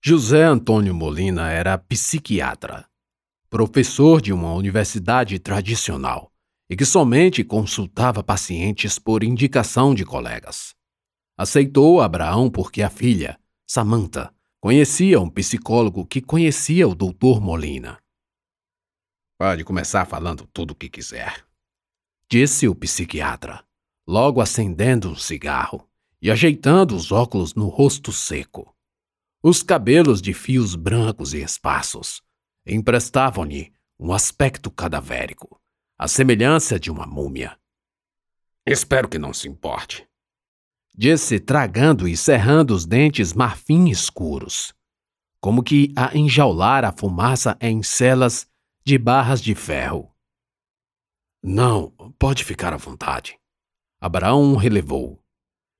José Antônio Molina era psiquiatra, professor de uma universidade tradicional e que somente consultava pacientes por indicação de colegas. Aceitou Abraão porque a filha, Samantha, conhecia um psicólogo que conhecia o doutor Molina. Pode começar falando tudo o que quiser, disse o psiquiatra, logo acendendo um cigarro e ajeitando os óculos no rosto seco. Os cabelos de fios brancos e esparsos emprestavam-lhe um aspecto cadavérico, a semelhança de uma múmia. Espero que não se importe. Disse tragando e cerrando os dentes marfim escuros, como que a enjaular a fumaça em celas de barras de ferro. Não, pode ficar à vontade. Abraão relevou,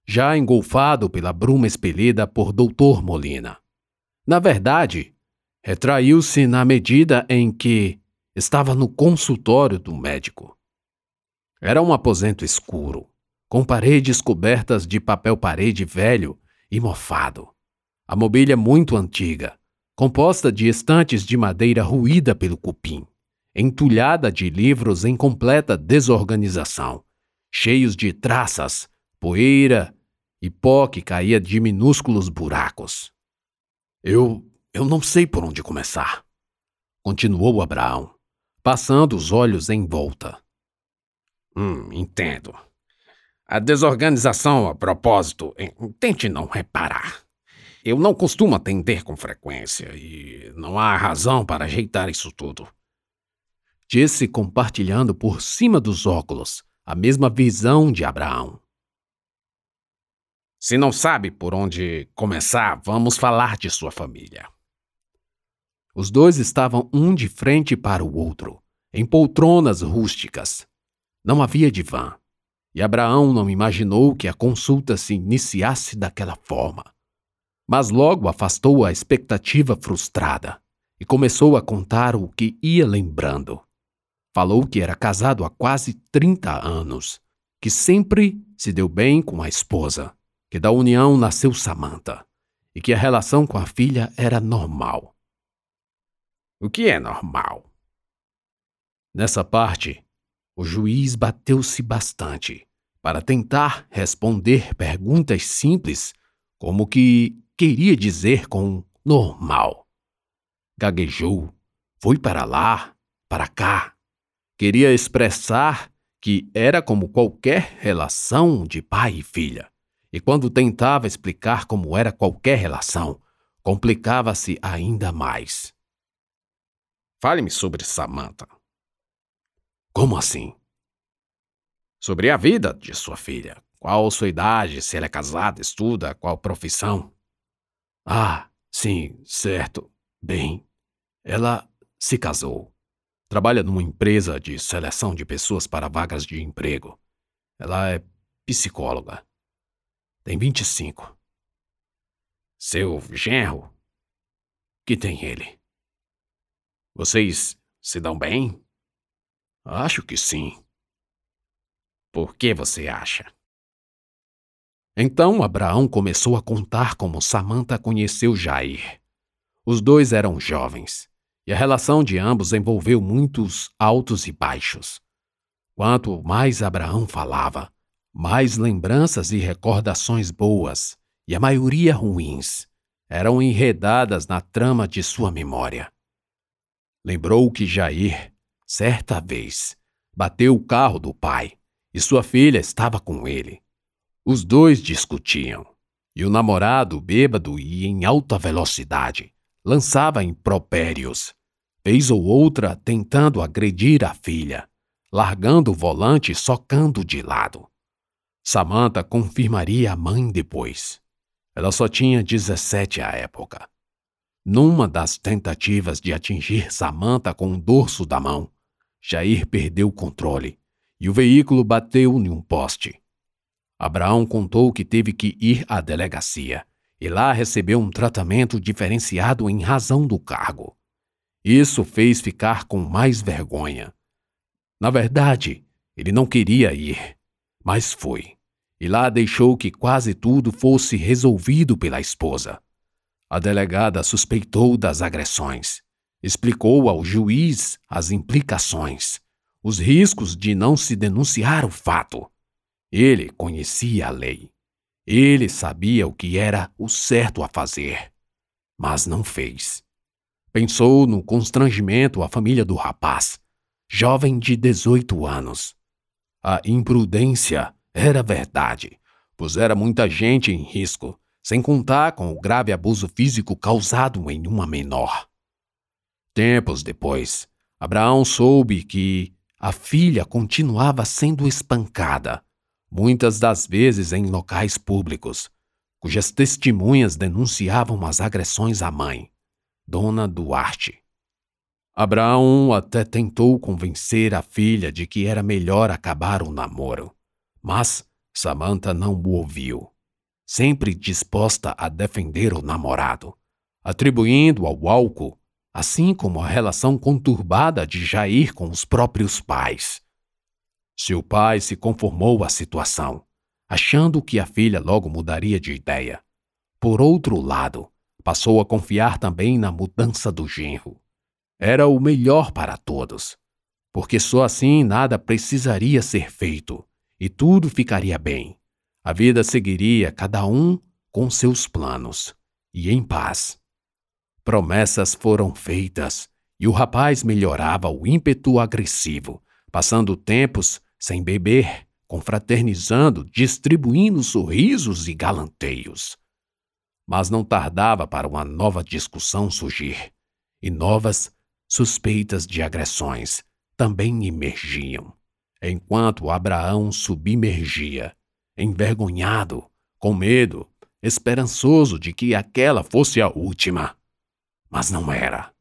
já engolfado pela bruma expelida por Doutor Molina. Na verdade, retraiu-se na medida em que estava no consultório do médico. Era um aposento escuro, com paredes cobertas de papel-parede velho e mofado. A mobília muito antiga, composta de estantes de madeira ruída pelo cupim, entulhada de livros em completa desorganização, cheios de traças, poeira e pó que caía de minúsculos buracos. Eu. eu não sei por onde começar, continuou Abraão, passando os olhos em volta. Hum, entendo. A desorganização, a propósito, tente não reparar. Eu não costumo atender com frequência e não há razão para ajeitar isso tudo. Disse compartilhando por cima dos óculos a mesma visão de Abraão. Se não sabe por onde começar, vamos falar de sua família. Os dois estavam um de frente para o outro, em poltronas rústicas. Não havia divã, e Abraão não imaginou que a consulta se iniciasse daquela forma. Mas logo afastou a expectativa frustrada e começou a contar o que ia lembrando. Falou que era casado há quase 30 anos, que sempre se deu bem com a esposa que da união nasceu Samantha e que a relação com a filha era normal. O que é normal? Nessa parte, o juiz bateu-se bastante para tentar responder perguntas simples, como que queria dizer com normal. Gaguejou, foi para lá, para cá. Queria expressar que era como qualquer relação de pai e filha e quando tentava explicar como era qualquer relação, complicava-se ainda mais. Fale-me sobre Samantha. Como assim? Sobre a vida de sua filha. Qual sua idade, se ela é casada, estuda, qual profissão? Ah, sim, certo. Bem, ela se casou. Trabalha numa empresa de seleção de pessoas para vagas de emprego. Ela é psicóloga. Tem 25. Seu genro? Que tem ele? Vocês se dão bem? Acho que sim. Por que você acha? Então Abraão começou a contar como Samantha conheceu Jair. Os dois eram jovens, e a relação de ambos envolveu muitos altos e baixos. Quanto mais Abraão falava, mais lembranças e recordações boas, e a maioria ruins, eram enredadas na trama de sua memória. Lembrou que Jair, certa vez, bateu o carro do pai e sua filha estava com ele. Os dois discutiam, e o namorado, bêbado e em alta velocidade, lançava impropérios, vez ou outra tentando agredir a filha, largando o volante e socando de lado. Samantha confirmaria a mãe depois. Ela só tinha 17 à época. Numa das tentativas de atingir Samantha com o dorso da mão, Jair perdeu o controle e o veículo bateu em um poste. Abraão contou que teve que ir à delegacia e lá recebeu um tratamento diferenciado em razão do cargo. Isso fez ficar com mais vergonha. Na verdade, ele não queria ir, mas foi e lá deixou que quase tudo fosse resolvido pela esposa. A delegada suspeitou das agressões. Explicou ao juiz as implicações, os riscos de não se denunciar o fato. Ele conhecia a lei. Ele sabia o que era o certo a fazer, mas não fez. Pensou no constrangimento à família do rapaz, jovem de 18 anos. A imprudência era verdade, pusera muita gente em risco, sem contar com o grave abuso físico causado em uma menor. Tempos depois, Abraão soube que a filha continuava sendo espancada muitas das vezes em locais públicos, cujas testemunhas denunciavam as agressões à mãe, Dona Duarte. Abraão até tentou convencer a filha de que era melhor acabar o namoro, mas Samantha não o ouviu, sempre disposta a defender o namorado, atribuindo ao álcool, assim como a relação conturbada de Jair com os próprios pais seu pai se conformou à situação, achando que a filha logo mudaria de ideia. Por outro lado, passou a confiar também na mudança do genro. Era o melhor para todos, porque só assim nada precisaria ser feito e tudo ficaria bem. A vida seguiria cada um com seus planos e em paz. Promessas foram feitas e o rapaz melhorava o ímpeto agressivo, passando tempos sem beber, confraternizando, distribuindo sorrisos e galanteios. Mas não tardava para uma nova discussão surgir, e novas suspeitas de agressões também emergiam, enquanto Abraão submergia, envergonhado, com medo, esperançoso de que aquela fosse a última. Mas não era.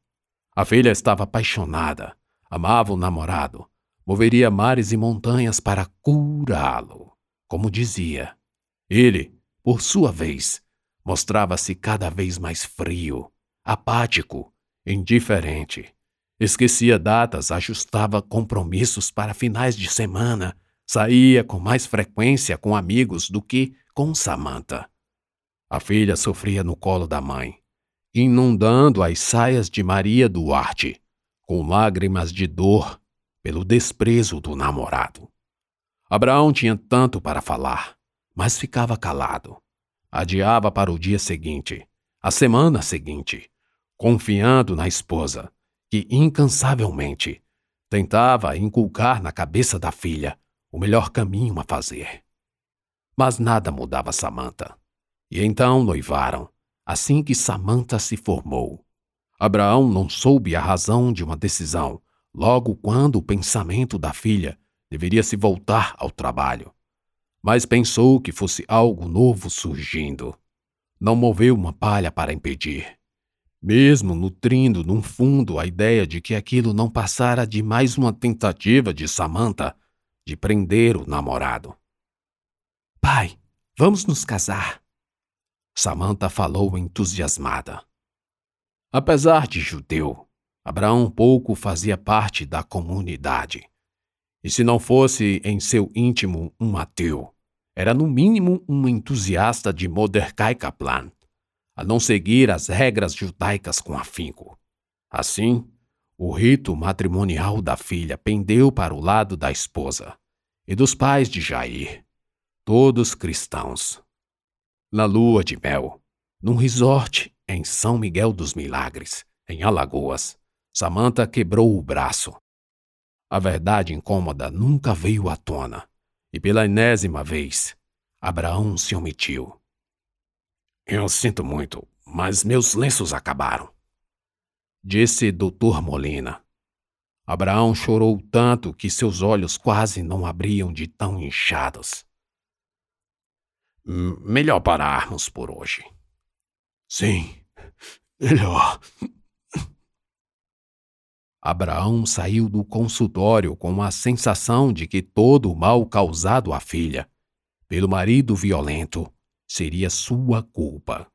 A filha estava apaixonada, amava o namorado, moveria mares e montanhas para curá-lo, como dizia. Ele, por sua vez, mostrava-se cada vez mais frio, apático, indiferente. Esquecia datas, ajustava compromissos para finais de semana, saía com mais frequência com amigos do que com Samantha. A filha sofria no colo da mãe, inundando as saias de Maria Duarte, com lágrimas de dor pelo desprezo do namorado. Abraão tinha tanto para falar, mas ficava calado. Adiava para o dia seguinte, a semana seguinte, confiando na esposa, que incansavelmente tentava inculcar na cabeça da filha o melhor caminho a fazer. Mas nada mudava Samantha. E então noivaram, assim que Samantha se formou. Abraão não soube a razão de uma decisão logo quando o pensamento da filha deveria se voltar ao trabalho. Mas pensou que fosse algo novo surgindo. Não moveu uma palha para impedir. Mesmo nutrindo num fundo a ideia de que aquilo não passara de mais uma tentativa de Samantha de prender o namorado. Pai, vamos nos casar. Samantha falou entusiasmada. Apesar de judeu, Abraão pouco fazia parte da comunidade. E se não fosse em seu íntimo um ateu, era no mínimo um entusiasta de Mordecai Kaplan, a não seguir as regras judaicas com afinco. Assim, o rito matrimonial da filha pendeu para o lado da esposa e dos pais de Jair, todos cristãos. Na lua de mel, num resort em São Miguel dos Milagres, em Alagoas, Samantha quebrou o braço. A verdade incômoda nunca veio à tona, e pela enésima vez, Abraão se omitiu. Eu sinto muito, mas meus lenços acabaram, disse Dr. Molina. Abraão chorou tanto que seus olhos quase não abriam de tão inchados. Melhor pararmos por hoje. Sim, melhor. Abraão saiu do consultório com a sensação de que todo o mal causado à filha, pelo marido violento, seria sua culpa.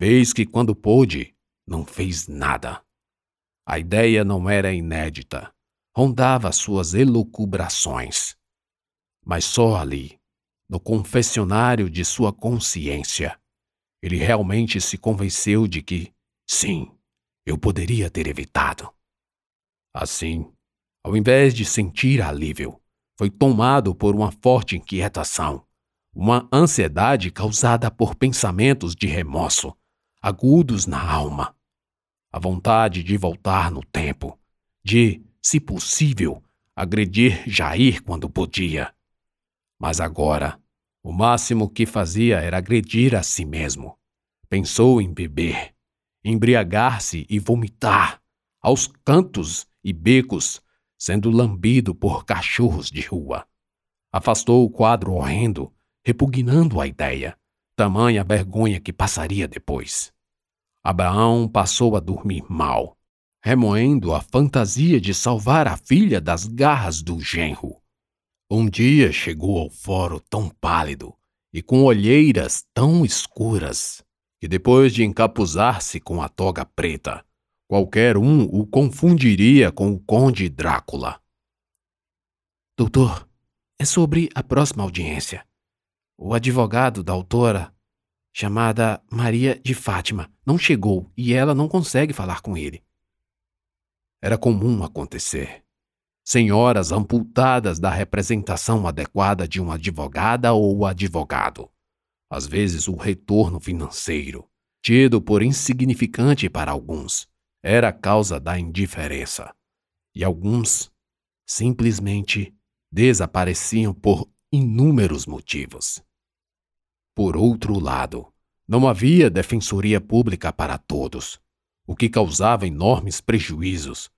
Fez que, quando pôde, não fez nada. A ideia não era inédita, rondava suas elucubrações. Mas só ali, no confessionário de sua consciência, ele realmente se convenceu de que, sim, eu poderia ter evitado. Assim, ao invés de sentir alívio, foi tomado por uma forte inquietação, uma ansiedade causada por pensamentos de remorso, agudos na alma. A vontade de voltar no tempo, de, se possível, agredir Jair quando podia. Mas agora, o máximo que fazia era agredir a si mesmo. Pensou em beber, embriagar-se e vomitar, aos cantos e becos, sendo lambido por cachorros de rua. Afastou o quadro horrendo, repugnando a ideia, tamanha vergonha que passaria depois. Abraão passou a dormir mal, remoendo a fantasia de salvar a filha das garras do genro. Um dia chegou ao foro tão pálido e com olheiras tão escuras que depois de encapuzar-se com a toga preta, qualquer um o confundiria com o conde Drácula. Doutor, é sobre a próxima audiência. O advogado da autora, chamada Maria de Fátima, não chegou e ela não consegue falar com ele. Era comum acontecer. Senhoras amputadas da representação adequada de uma advogada ou advogado. Às vezes, o retorno financeiro, tido por insignificante para alguns, era causa da indiferença. E alguns simplesmente desapareciam por inúmeros motivos. Por outro lado, não havia defensoria pública para todos, o que causava enormes prejuízos,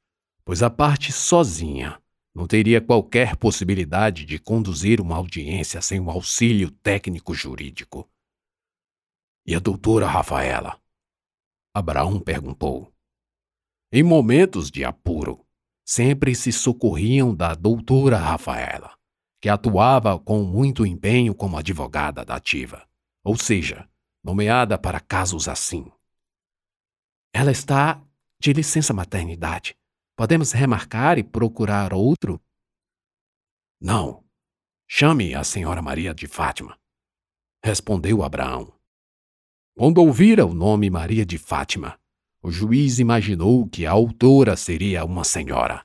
pois a parte sozinha não teria qualquer possibilidade de conduzir uma audiência sem o auxílio técnico jurídico. E a doutora Rafaela? Abraão perguntou. Em momentos de apuro, sempre se socorriam da doutora Rafaela, que atuava com muito empenho como advogada da ativa, ou seja, nomeada para casos assim. Ela está de licença maternidade. Podemos remarcar e procurar outro? Não. Chame a senhora Maria de Fátima. Respondeu Abraão. Quando ouvira o nome Maria de Fátima, o juiz imaginou que a autora seria uma senhora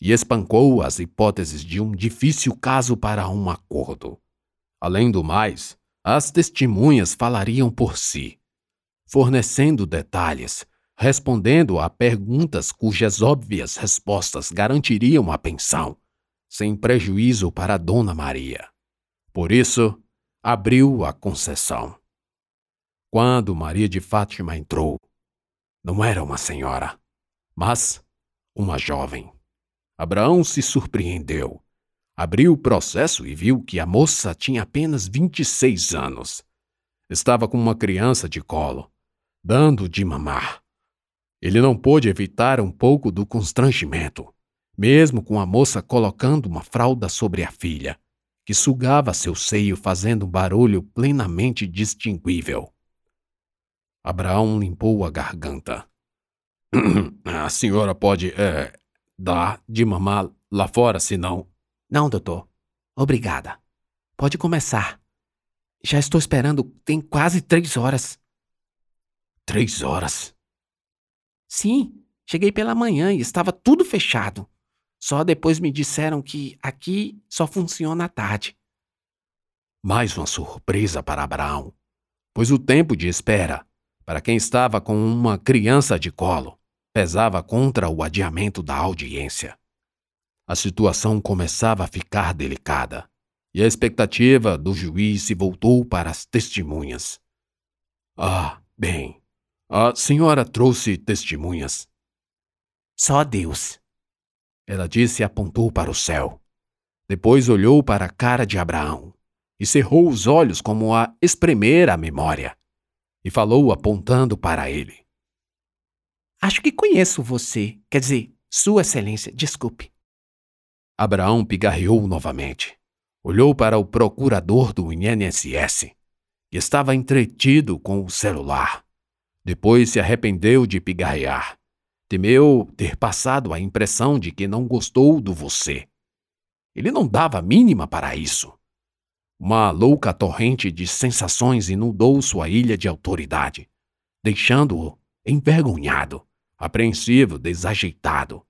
e espancou as hipóteses de um difícil caso para um acordo. Além do mais, as testemunhas falariam por si, fornecendo detalhes, respondendo a perguntas cujas óbvias respostas garantiriam a pensão, sem prejuízo para Dona Maria. Por isso, abriu a concessão. Quando Maria de Fátima entrou, não era uma senhora, mas uma jovem. Abraão se surpreendeu. Abriu o processo e viu que a moça tinha apenas 26 anos. Estava com uma criança de colo, dando de mamar. Ele não pôde evitar um pouco do constrangimento, mesmo com a moça colocando uma fralda sobre a filha, que sugava seu seio fazendo um barulho plenamente distinguível. Abraão limpou a garganta. a senhora pode, é, dar de mamar lá fora, se não. Doutor. Obrigada. Pode começar. Já estou esperando tem quase três horas. Três horas? Sim, cheguei pela manhã e estava tudo fechado. Só depois me disseram que aqui só funciona à tarde. Mais uma surpresa para Abraão, pois o tempo de espera para quem estava com uma criança de colo, pesava contra o adiamento da audiência. A situação começava a ficar delicada e a expectativa do juiz se voltou para as testemunhas. Ah, bem, a senhora trouxe testemunhas. Só Deus. Ela disse e apontou para o céu. Depois olhou para a cara de Abraão e cerrou os olhos como a espremer a memória e falou apontando para ele. Acho que conheço você. Quer dizer, Sua Excelência, desculpe. Abraão pigarreou novamente. Olhou para o procurador do INSS, que estava entretido com o celular. Depois se arrependeu de pigarrear. Temeu ter passado a impressão de que não gostou do você. Ele não dava mínima para isso. Uma louca torrente de sensações inundou sua ilha de autoridade, deixando-o envergonhado, apreensivo, desajeitado.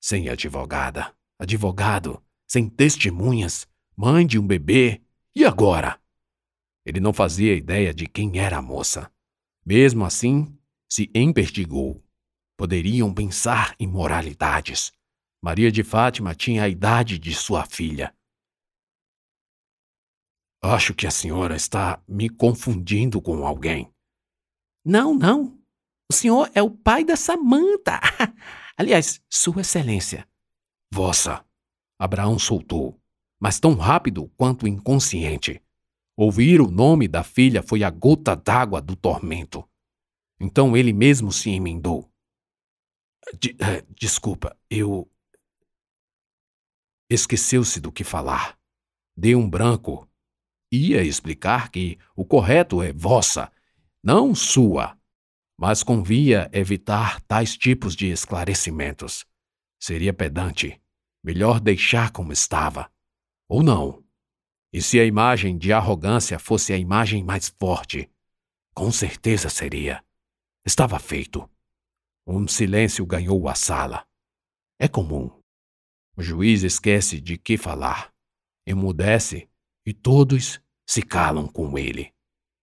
Sem advogada, advogado, sem testemunhas, mãe de um bebê, e agora? Ele não fazia ideia de quem era a moça. Mesmo assim, se investigou. Poderiam pensar em moralidades. Maria de Fátima tinha a idade de sua filha. Acho que a senhora está me confundindo com alguém. Não, não. O senhor é o pai da Samanta. Aliás, Sua Excelência. Vossa. Abraão soltou, mas tão rápido quanto inconsciente. Ouvir o nome da filha foi a gota d'água do tormento. Então ele mesmo se emendou. De, uh, desculpa, eu. Esqueceu-se do que falar. Deu um branco. Ia explicar que o correto é vossa, não sua mas convia evitar tais tipos de esclarecimentos. Seria pedante. Melhor deixar como estava. Ou não. E se a imagem de arrogância fosse a imagem mais forte? Com certeza seria. Estava feito. Um silêncio ganhou a sala. É comum. O juiz esquece de que falar, emudece e todos se calam com ele,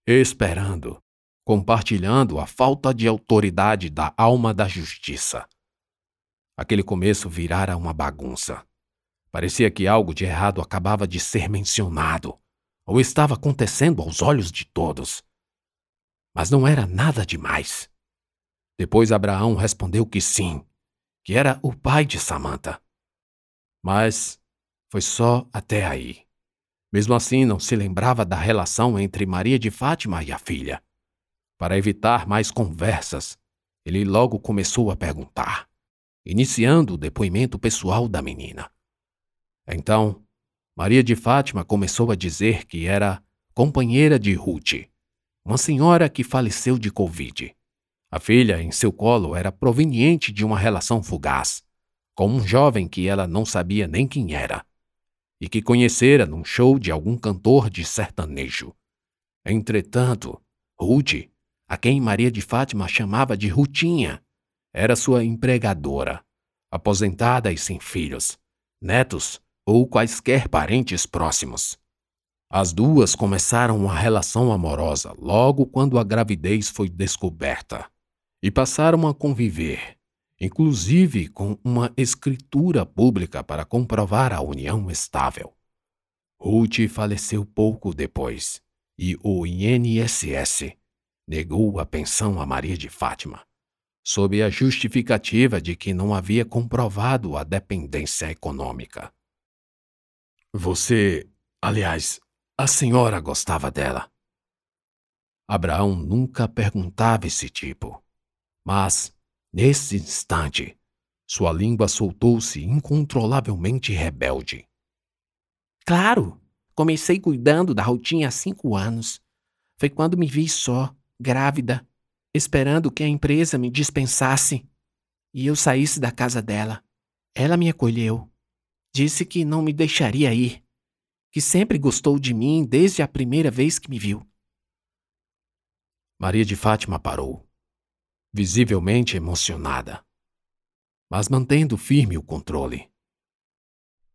esperando compartilhando a falta de autoridade da alma da justiça. Aquele começo virara uma bagunça. Parecia que algo de errado acabava de ser mencionado, ou estava acontecendo aos olhos de todos. Mas não era nada demais. Depois Abraão respondeu que sim, que era o pai de Samantha. Mas foi só até aí. Mesmo assim, não se lembrava da relação entre Maria de Fátima e a filha. Para evitar mais conversas, ele logo começou a perguntar, iniciando o depoimento pessoal da menina. Então, Maria de Fátima começou a dizer que era companheira de Ruth, uma senhora que faleceu de Covid. A filha em seu colo era proveniente de uma relação fugaz, com um jovem que ela não sabia nem quem era, e que conhecera num show de algum cantor de sertanejo. Entretanto, Ruth a quem Maria de Fátima chamava de Rutinha, era sua empregadora, aposentada e sem filhos, netos ou quaisquer parentes próximos. As duas começaram uma relação amorosa logo quando a gravidez foi descoberta e passaram a conviver, inclusive com uma escritura pública para comprovar a união estável. Ruth faleceu pouco depois e o INSS negou a pensão a Maria de Fátima, sob a justificativa de que não havia comprovado a dependência econômica. Você, aliás, a senhora gostava dela? Abraão nunca perguntava esse tipo, mas, nesse instante, sua língua soltou-se incontrolavelmente rebelde. Claro! Comecei cuidando da rotina há cinco anos. Foi quando me vi só, grávida, esperando que a empresa me dispensasse e eu saísse da casa dela. Ela me acolheu. Disse que não me deixaria ir, que sempre gostou de mim desde a primeira vez que me viu. Maria de Fátima parou, visivelmente emocionada, mas mantendo firme o controle.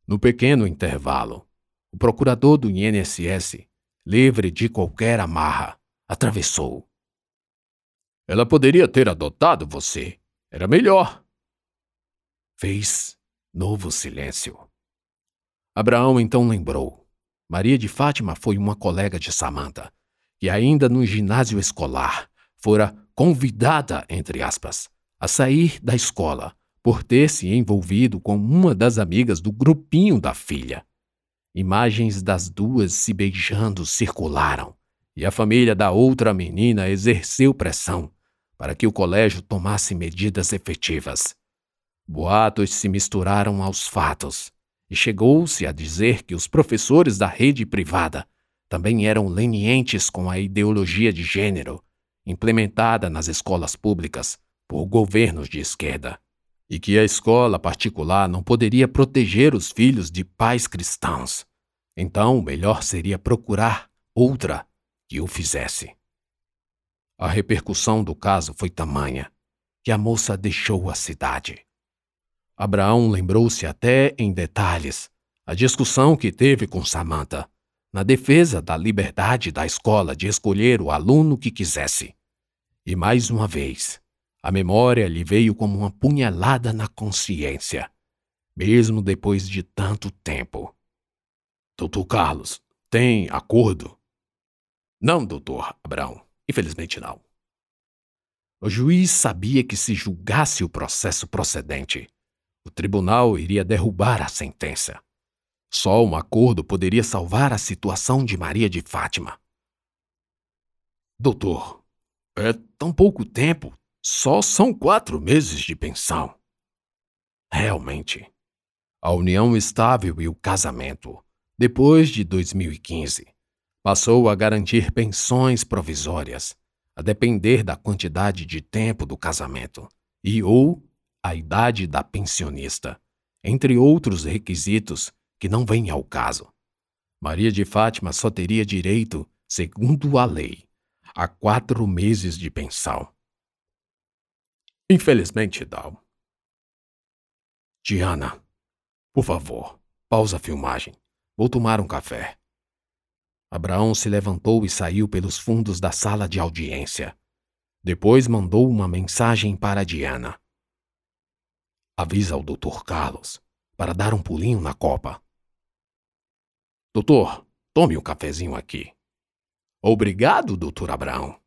No pequeno intervalo, o procurador do INSS, livre de qualquer amarra, atravessou ela poderia ter adotado você. Era melhor. Fez novo silêncio. Abraão então lembrou. Maria de Fátima foi uma colega de Samantha, que ainda no ginásio escolar fora convidada, entre aspas, a sair da escola por ter se envolvido com uma das amigas do grupinho da filha. Imagens das duas se beijando circularam e a família da outra menina exerceu pressão para que o colégio tomasse medidas efetivas. Boatos se misturaram aos fatos e chegou-se a dizer que os professores da rede privada também eram lenientes com a ideologia de gênero implementada nas escolas públicas por governos de esquerda e que a escola particular não poderia proteger os filhos de pais cristãos Então, melhor seria procurar outra que o fizesse. A repercussão do caso foi tamanha que a moça deixou a cidade. Abraão lembrou-se até em detalhes a discussão que teve com Samantha na defesa da liberdade da escola de escolher o aluno que quisesse. E mais uma vez, a memória lhe veio como uma punhalada na consciência, mesmo depois de tanto tempo. Doutor Carlos, tem acordo? Não, doutor Abraão, infelizmente não. O juiz sabia que se julgasse o processo procedente, o tribunal iria derrubar a sentença. Só um acordo poderia salvar a situação de Maria de Fátima. Doutor, é tão pouco tempo. Só são quatro meses de pensão. Realmente. A união estável e o casamento, depois de 2015, passou a garantir pensões provisórias, a depender da quantidade de tempo do casamento e ou a idade da pensionista, entre outros requisitos que não vem ao caso. Maria de Fátima só teria direito, segundo a lei, a quatro meses de pensão. Infelizmente, Dal. Diana, por favor, pausa a filmagem. Vou tomar um café. Abraão se levantou e saiu pelos fundos da sala de audiência. Depois mandou uma mensagem para Diana. Avisa ao Dr. Carlos para dar um pulinho na copa. Doutor, tome um cafezinho aqui. Obrigado, doutor Abraão.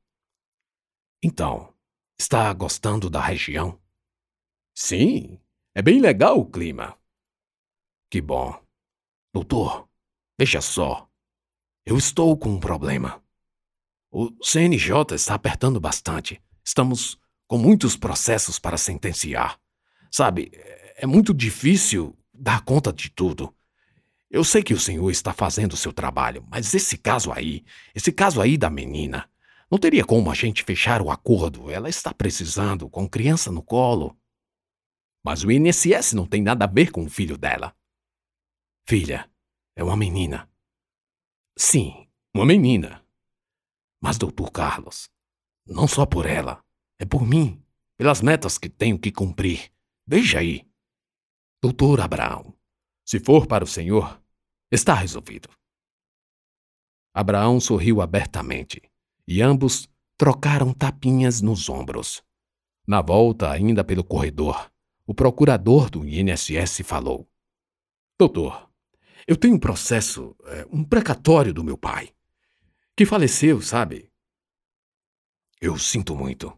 Então, está gostando da região? Sim, é bem legal o clima. Que bom. Doutor, veja só. Eu estou com um problema. O CNJ está apertando bastante. Estamos com muitos processos para sentenciar. Sabe, é muito difícil dar conta de tudo. Eu sei que o senhor está fazendo o seu trabalho, mas esse caso aí, esse caso aí da menina, não teria como a gente fechar o acordo. Ela está precisando, com criança no colo. Mas o INSS não tem nada a ver com o filho dela. Filha, é uma menina. Sim, uma menina. Mas, doutor Carlos, não só por ela, é por mim, pelas metas que tenho que cumprir. Veja aí. Doutor Abraão, se for para o Senhor, está resolvido. Abraão sorriu abertamente e ambos trocaram tapinhas nos ombros. Na volta, ainda pelo corredor, o procurador do INSS falou: Doutor, eu tenho um processo, é, um precatório do meu pai, que faleceu, sabe? Eu sinto muito.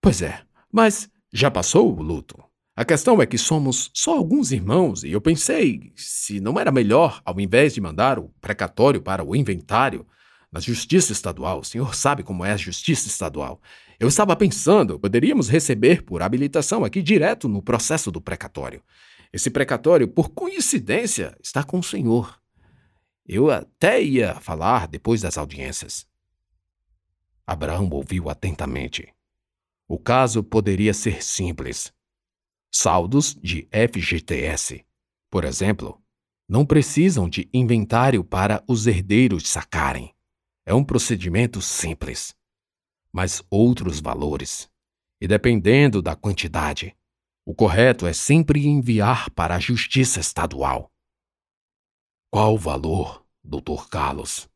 Pois é, mas já passou o luto. A questão é que somos só alguns irmãos e eu pensei se não era melhor, ao invés de mandar o precatório para o inventário na Justiça Estadual, o senhor sabe como é a Justiça Estadual. Eu estava pensando, poderíamos receber por habilitação aqui direto no processo do precatório. Esse precatório, por coincidência, está com o senhor. Eu até ia falar depois das audiências. Abraão ouviu atentamente. O caso poderia ser simples Saldos de FGTS, por exemplo, não precisam de inventário para os herdeiros sacarem. É um procedimento simples. Mas outros valores, e dependendo da quantidade, o correto é sempre enviar para a Justiça Estadual. Qual o valor, Dr. Carlos?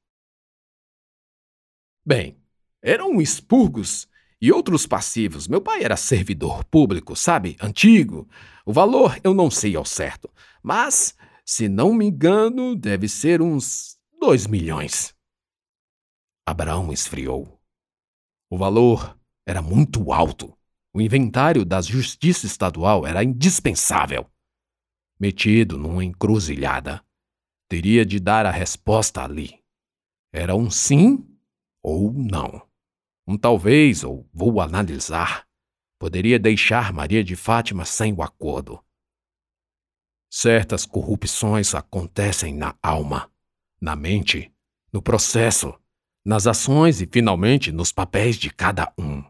Bem, eram expurgos e outros passivos. Meu pai era servidor público, sabe? Antigo. O valor eu não sei ao certo, mas, se não me engano, deve ser uns dois milhões. Abraão esfriou. O valor era muito alto. O inventário da Justiça Estadual era indispensável. Metido numa encruzilhada, teria de dar a resposta ali. Era um sim ou não. Um talvez, ou vou analisar, poderia deixar Maria de Fátima sem o acordo. Certas corrupções acontecem na alma, na mente, no processo, nas ações e finalmente nos papéis de cada um.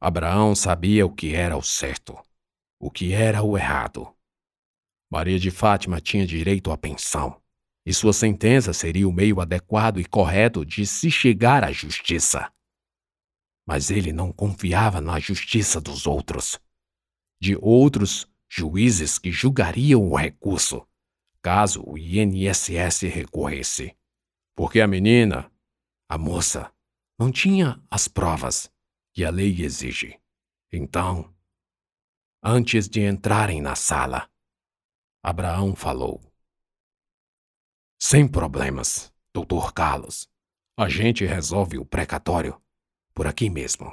Abraão sabia o que era o certo, o que era o errado. Maria de Fátima tinha direito à pensão, e sua sentença seria o meio adequado e correto de se chegar à justiça. Mas ele não confiava na justiça dos outros, de outros juízes que julgariam o recurso, caso o INSS recorresse. Porque a menina, a moça, não tinha as provas que a lei exige. Então, antes de entrarem na sala, Abraão falou. Sem problemas, doutor Carlos. A gente resolve o precatório por aqui mesmo.